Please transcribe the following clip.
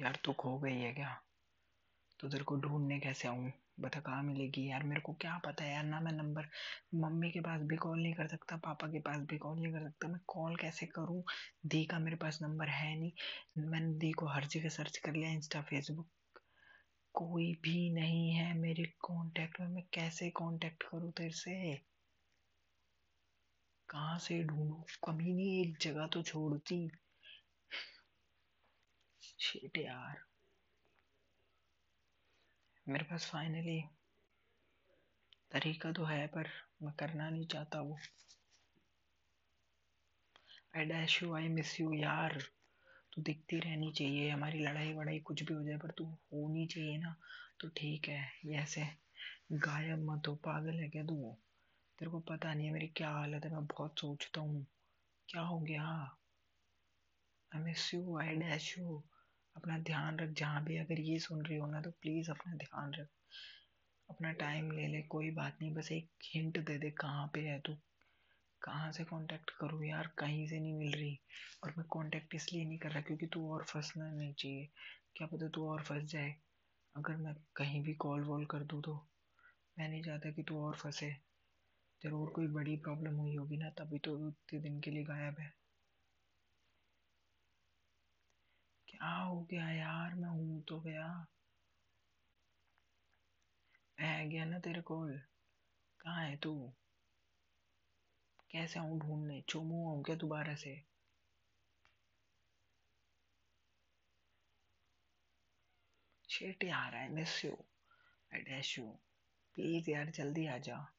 यार तू खो गई है क्या? तो तेरे को ढूँढने कैसे आऊँ? बता, कहाँ मिलेगी यार? मेरे को क्या पता है यार? ना मैं नंबर, मम्मी के पास भी कॉल नहीं कर सकता, पापा के पास भी कॉल नहीं कर सकता। मैं कॉल कैसे करूँ? दी का मेरे पास नंबर है नहीं। मैंने दी को हर जगह सर्च कर लिया इंस्टा फेसबुक कोई भी नहीं है मेरे कांटेक्ट में। मैं कैसे कांटेक्ट करूँ तेरे से? कहाँ से ढूंढूं? कभी नहीं एक जगह तो छोड़ती। शिट यार मेरे पास फाइनली तरीका तो है, पर मैं करना नहीं चाहता वो। I dash you I miss you यार। तू दिखती रहनी चाहिए, हमारी लड़ाई वड़ाई कुछ भी हो जाए, पर तू होनी चाहिए ना तो ठीक है, ये ऐसे गायब मत हो, पागल है क्या तू? तेरे को पता नहीं है मेरी क्या हालत है, मैं बहुत सोचता हूँ। क्या हो गया? I miss you I dash you अपना ध्यान रख, जहाँ भी अगर ये सुन रही हो ना तो प्लीज़ अपना ध्यान रख। अपना टाइम ले ले, कोई बात नहीं, बस एक हिंट दे दे, कहाँ पे है तू? कहाँ से कांटेक्ट करूँ यार? कहीं से नहीं मिल रही। और मैं कांटेक्ट इसलिए नहीं कर रहा क्योंकि तू और फंसना नहीं चाहिए। क्या पता तू और फंस जाए? अगर मैं कहीं भी कॉल वॉल कर दूँ तो। मैं नहीं चाहता कि तू और फंसे। ज़रूर कोई बड़ी प्रॉब्लम हुई होगी ना, तभी तो इतने दिन के लिए गायब है। क्या हो गया यार? मैं हूँ तो गया। मैं गया ना तेरे को। कहाँ है तू? कैसे आऊँ ढूँढने? चुमू आऊँ क्या दोबारा से? शिट यार I miss you I dash you please यार, जल्दी आ जा।